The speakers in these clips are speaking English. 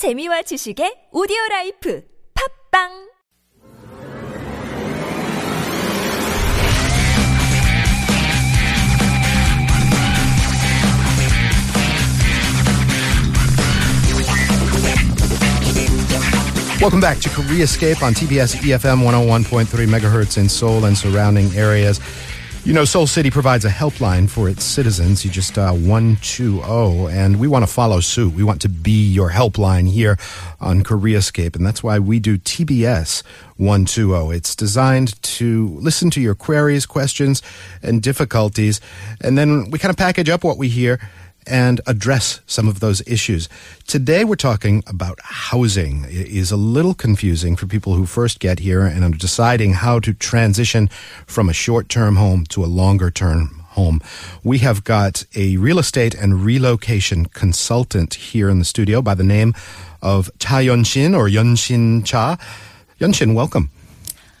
재미와 지식의 오디오 라이프 팝빵 Welcome back to Korea Escape on TBS EFM 101.3 megahertz in Seoul and surrounding areas. You know, Seoul City provides a helpline for its citizens. You just uh, 120, and we want to follow suit. We want to be your helpline here on Korea Escape, and that's why we do TBS 120. It's designed to listen to your queries, questions, and difficulties, and then we kind of package up what we hear and address some of those issues. Today we're talking about housing. It is a little confusing for people who first get here and are deciding how to transition from a short-term home to a longer-term home. We have got a real estate and relocation consultant here in the studio by the name of Cha Yunshin or Yunshin Cha. Yunshin, welcome.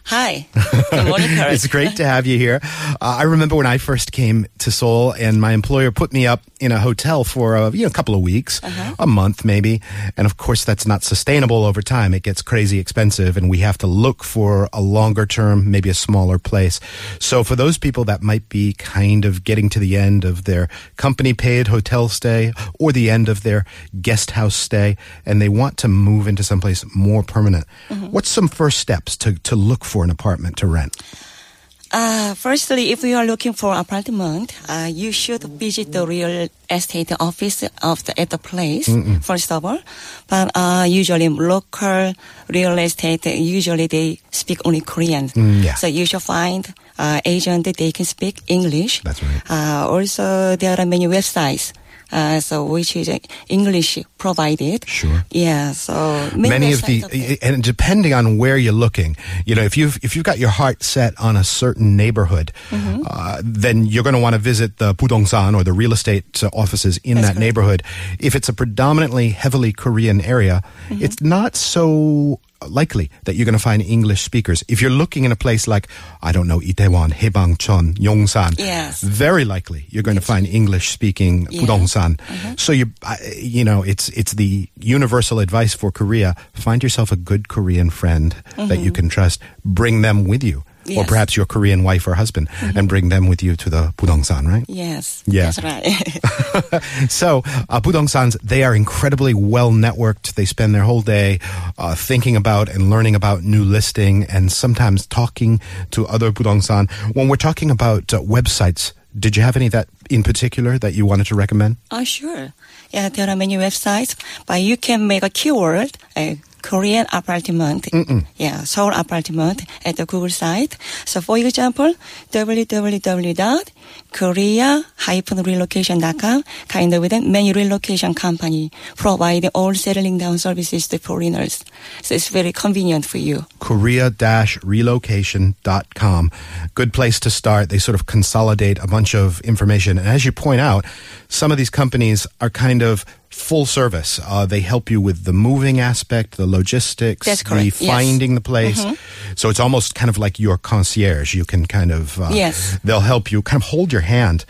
Hi. Good morning, Kurt. it's great to have you here. Uh, I remember when I first came to Seoul, and my employer put me up in a hotel for a you know, couple of weeks, Uh-huh. a month maybe. And of course, that's not sustainable over time. It gets crazy expensive, and we have to look for a longer term, maybe a smaller place. So for those people that might be kind of getting to the end of their company paid hotel stay or the end of their guest house stay, and they want to move into someplace more permanent, Mm-hmm. what's some first steps to, to look for an apartment to rent? Uh, firstly, if you are looking for apartment, uh, you should visit the real estate office of the at the place first of all. But uh, usually local real estate usually they speak only Korean. Mm, yeah. So you should find uh, agent that they can speak English. That's right. Uh, also, there are many websites. Uh, so which is uh, English provided. Sure. Yeah. So many of the there. and depending on where you're looking you know if you've if you've got your heart set on a certain neighborhood Mm-hmm. uh, then you're going to want to visit the budongsan or the real estate uh, offices in That's that correct. neighborhood if it's a predominantly heavily korean area Mm-hmm. it's not so likely that you're going to find english speakers if you're looking in a place like i don't know itaewon haebangchon yongsan Yes. very likely you're going to find english speaking Yeah. budongsan so you you know it's it's the universal advice for korea find yourself a good korean friend that you can trust bring them with you Mm-hmm. Yes. Mm-hmm. perhaps your korean wife or husband and bring them with you to the Budongsan, right Yes. Yeah. That's right. so uh, Budongsans, they are incredibly well networked. They spend their whole day uh, thinking about and learning about new listing and sometimes talking to other Budongsan. When we're talking about uh, websites, did you have any that in particular that you wanted to recommend? Oh, sure. Yeah, there are many websites, but you can make a keyword, a Korean apartment. Yeah, Seoul apartment at the Google site. So for example, www.korea-relocation.com kind of with many relocation company providing all settling down services to foreigners. So it's very convenient for you. korea-relocation.com. Good place to start. They sort of consolidate a bunch of information. And as you point out, some of these companies are kind of full service. Uh, they help you with the moving aspect, the logistics, That's the correct, yes. Mm-hmm. finding the place. So it's almost kind of like your concierge. You can kind of, uh, Yes. Mm-hmm. they'll help you kind of hold your hand.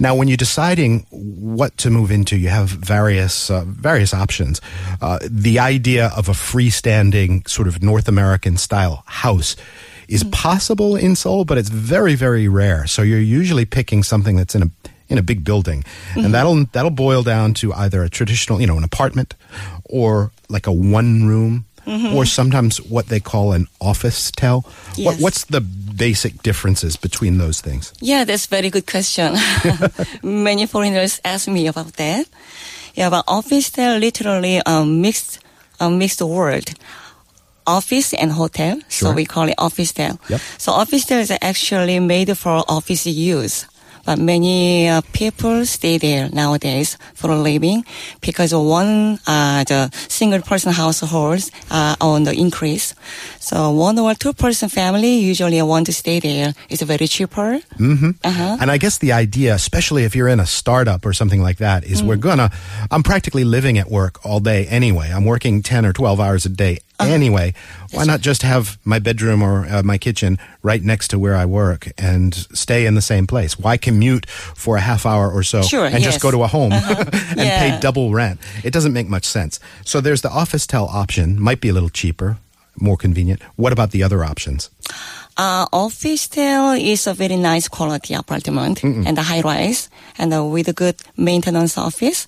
Now, when you're deciding what to move into, you have various, uh, various options. Uh, the idea of a freestanding sort of North American style house is Mm-hmm. possible in Seoul, but it's very, very rare. So you're usually picking something that's in a in a big building, Mm-hmm. and that'll that'll boil down to either a traditional, you know, an apartment, or like a one room, or sometimes what they call an office tel. What, Mm-hmm. What's the basic differences between those things? Yeah, that's very good question. Many foreigners ask me about that. Yeah, but office there literally a mixed, a mixed word. Office and hotel, Sure. so we call it office there. Yep. So office tell is actually made for office use. But many uh, people stay there nowadays for a living because one, uh, the single person households are on the increase. So one or two person family usually want to stay there. It's very cheaper. Mm-hmm. Uh-huh. And I guess the idea, especially if you're in a startup or something like that, is we're gonna, I'm practically living at work all day anyway. I'm working 10 or 12 hours a day anyway, why not just have my bedroom or uh, my kitchen right next to where I work and stay in the same place? Why commute for a half hour or so Sure, and just go to a home and pay double rent? It doesn't make much sense. So there's the office tel option, might be a little cheaper, more convenient. What about the other options? Uh, Officetel is a very nice quality apartment and a high rise and uh, with a good maintenance office.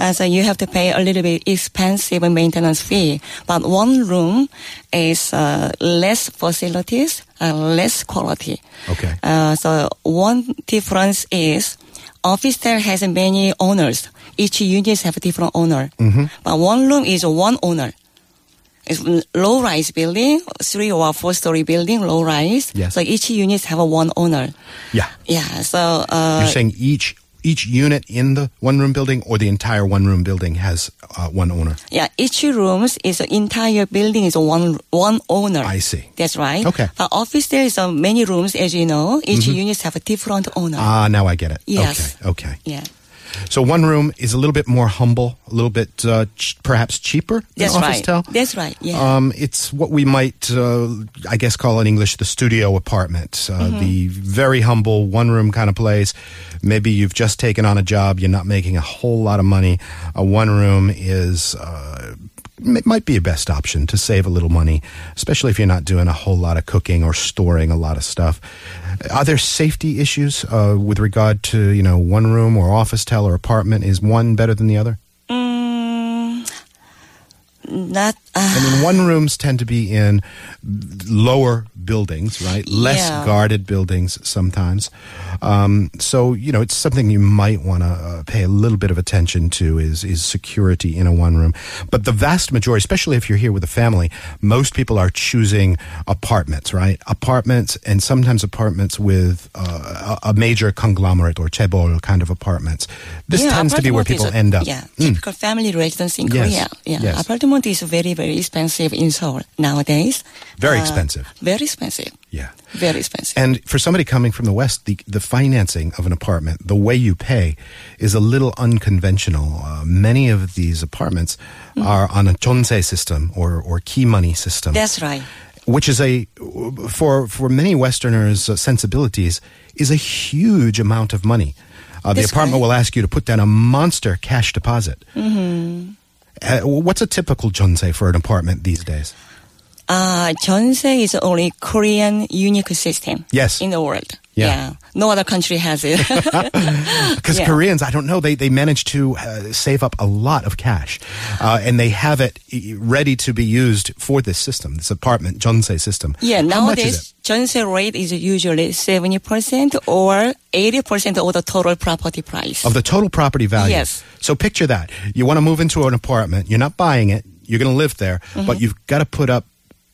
Uh, so you have to pay a little bit expensive maintenance fee, but one room is uh, less facilities and less quality. Okay. Uh, so one difference is office Officetel has many owners. Each unit have a different owner, but one room is one owner. It's low rise building, three or four story building, low rise. Yes. So each unit have a one owner. Yeah. Yeah. So uh, You're saying each each unit in the one room building or the entire one room building has uh, one owner? yeah, each rooms is the entire building is one one owner. I see. That's right. Okay. But office there is uh, many rooms, as you know. Each unit have a different owner. Ah, now I get it. Yes. Okay. Okay. yeah. So one room is a little bit more humble, a little bit uh, ch- perhaps cheaper than That's office right. tel. That's right. Yeah. Um, it's what we might, uh, I guess, call in English the studio apartment. Uh, Mm-hmm. The very humble one room kind of place. Maybe you've just taken on a job, you're not making a whole lot of money. A one room is. It might be a best option to save a little money, especially if you're not doing a whole lot of cooking or storing a lot of stuff. Are there safety issues uh, with regard to you know one room or office tel or apartment? Is one better than the other? Not. Uh, I mean, one rooms tend to be in lower buildings, right? Less Yeah. guarded buildings sometimes. Um, so you know, it's something you might want to uh, pay a little bit of attention to is is security in a one room. But the vast majority, especially if you're here with a family, most people are choosing apartments, right? Apartments and sometimes apartments with uh, a major conglomerate or chaebol kind of apartments. This yeah, tends to be where people a- end up. Yeah, Mm. typical family residence in Yes, Korea. Yeah, yes. apartment is very very expensive in Seoul nowadays. Very Uh, expensive. Very expensive. Yeah. Very expensive. And for somebody coming from the West, the, the financing of an apartment, the way you pay, is a little unconventional. Uh, many of these apartments Mm. are on a jeonse system or, or key money system, That's right. which is a, for, for many Westerners' uh, sensibilities, is a huge amount of money. Uh, the apartment right. will ask you to put down a monster cash deposit. Mm-hmm. Uh, what's a typical jeonse for an apartment these days? Uh, Jeonse is only Korean unique system. Yes. In the world. Yeah. No other country has it. Because Yeah. Koreans, I don't know, they, they manage to uh, save up a lot of cash. Uh, and they have it ready to be used for this system, this apartment Jeonse system. yeah, nowadays, Jeonse rate is usually 70% or 80% of the total property price. Of the total property value. Yes. So picture that. You want to move into an apartment, you're not buying it, you're going to live there, Mm-hmm. but you've got to put up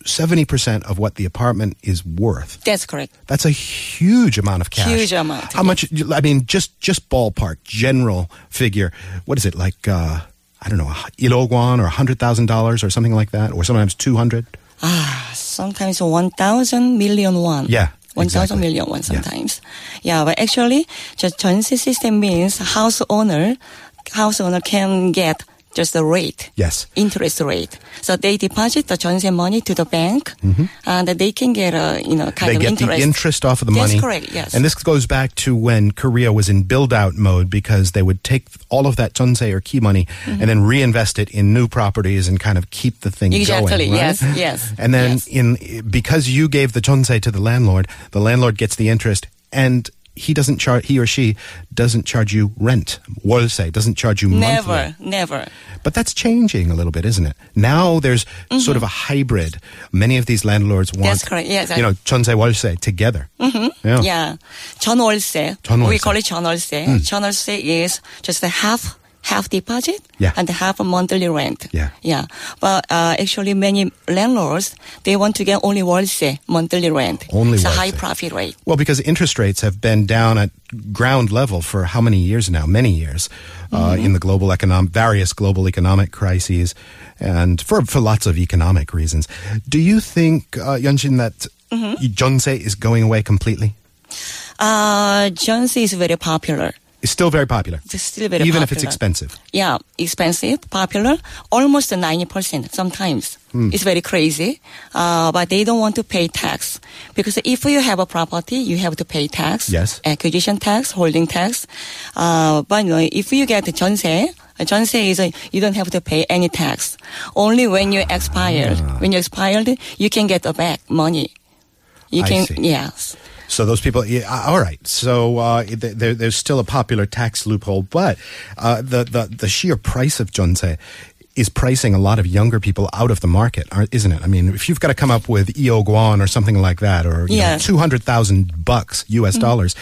70% of what the apartment is worth. That's correct. That's a huge amount of cash. Huge amount, How much? I mean, just just ballpark, general figure. What is it like? Uh, I don't know, ilogwan or hundred thousand dollars or something like that, or sometimes two hundred. Ah, sometimes 1,000 million won. Yeah, 1,000 exactly. million won sometimes. Yeah. but actually, the Jeonse system means house owner, house owner can get just the rate. Yes. Interest rate. So they deposit the Jeonse money to the bank, and they can get a, you know, Mm-hmm. kind They of get interest. the interest off of the That's money. correct, yes. And this goes back to when Korea was in build-out mode because they would take all of that jeonse or key money Mm-hmm. and then reinvest it in new properties and kind of keep the thing Exactly, going. right? yes, yes, And then yes. in because you gave the jeonse to the landlord, the landlord gets the interest and he doesn't charge he or she doesn't charge you rent. 월세 doesn't charge you monthly. Never, never. But that's changing a little bit, isn't it? Now there's sort of a hybrid. Many of these landlords want, Mm-hmm. That's correct, yes. you know, 전세 월세 together. Mm-hmm. Yeah. Yeah. 전월세. 전월세. We call it 전월세. 전월세 is just a half half deposit Yeah. and half a monthly rent. Yeah. Yeah. But uh, actually many landlords they want to get only 월세 monthly rent. Only it's a 월세. high profit rate. Well, because interest rates have been down at ground level for how many years now? Many years uh, in the global economic, various global economic crises, and for for lots of economic reasons. Do you think, uh, Yunshin, that mm is going away completely? Uh, Jeonse is very popular. It's still very popular. It's still very Even popular. if it's expensive. Yeah, expensive, popular, almost 90% sometimes. Hmm. It's very crazy. Uh, but they don't want to pay tax. Because if you have a property, you have to pay tax. Yes. Acquisition tax, holding tax. Uh, but you know, if you get 전세, 전세 is a, you don't have to pay any tax. Only when you expired. Ah. When you expired, you can get back money. You I can, see. yes. So those people, yeah, uh, all right. So uh, there, there's still a popular tax loophole, but uh, the, the the sheer price of jeonse is pricing a lot of younger people out of the market, isn't it? I mean, if you've got to come up with Guan or something like that, or Yes. two hundred thousand bucks U.S. dollars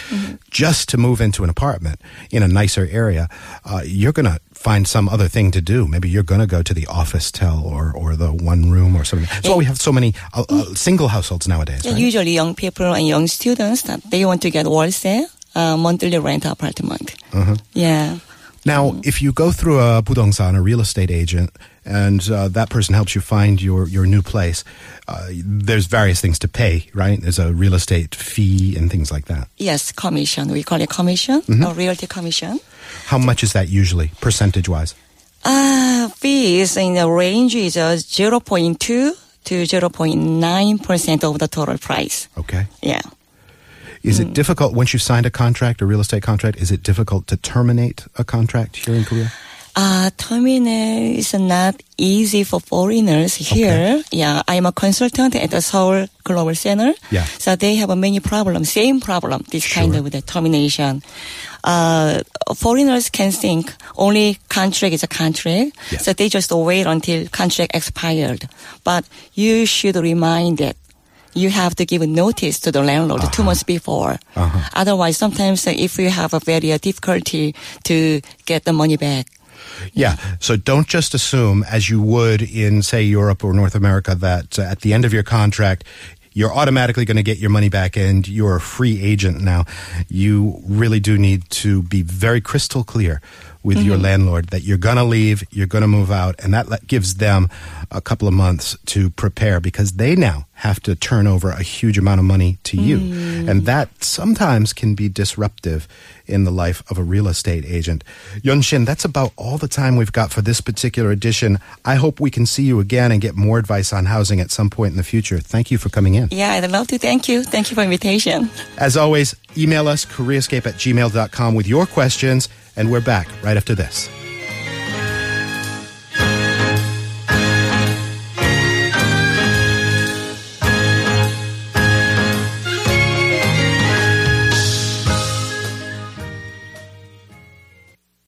just to move into an apartment in a nicer area, uh, you're going to find some other thing to do. Maybe you're going to go to the office tel or or the one room or something. That's why we have so many uh, uh, single households nowadays. Yeah, right? usually young people and young students that they want to get 월세, uh, monthly rent apartment. Uh-huh. Yeah. Now, if you go through a budongsan, a real estate agent, and uh, that person helps you find your, your new place, uh, there's various things to pay, right? There's a real estate fee and things like that. Yes, commission. We call it commission, Mm-hmm. or realty commission. How much is that usually, percentage wise? Uh, fees in the range is uh, 0.2 to 0.9% of the total price. Okay. Yeah. Is Mm. it difficult once you've signed a contract, a real estate contract? Is it difficult to terminate a contract here in Korea? Uh, terminal is not easy for foreigners here. Yeah, I'm a consultant at the Seoul Global Center. Yeah. So they have many problems, same problem, this kind of the termination. Uh, foreigners can think only contract is a contract. Yes. So they just wait until contract expired. But you should remind that you have to give a notice to the landlord two months before. Uh-huh. Otherwise, sometimes if you have a very difficulty to get the money back, Yeah. So don't just assume, as you would in, say, Europe or North America, that uh, at the end of your contract, you're automatically going to get your money back and you're a free agent now. You really do need to be very crystal clear with your landlord that you're going to leave, you're going to move out, and that gives them a couple of months to prepare because they now have to turn over a huge amount of money to you. Hmm. And that sometimes can be disruptive in the life of a real estate agent. Yunshin, that's about all the time we've got for this particular edition. I hope we can see you again and get more advice on housing at some point in the future. Thank you for coming in. Yeah, I'd love to. Thank you. Thank you for invitation. As always, email us, careerscape at gmail.com with your questions, and we're back right after this.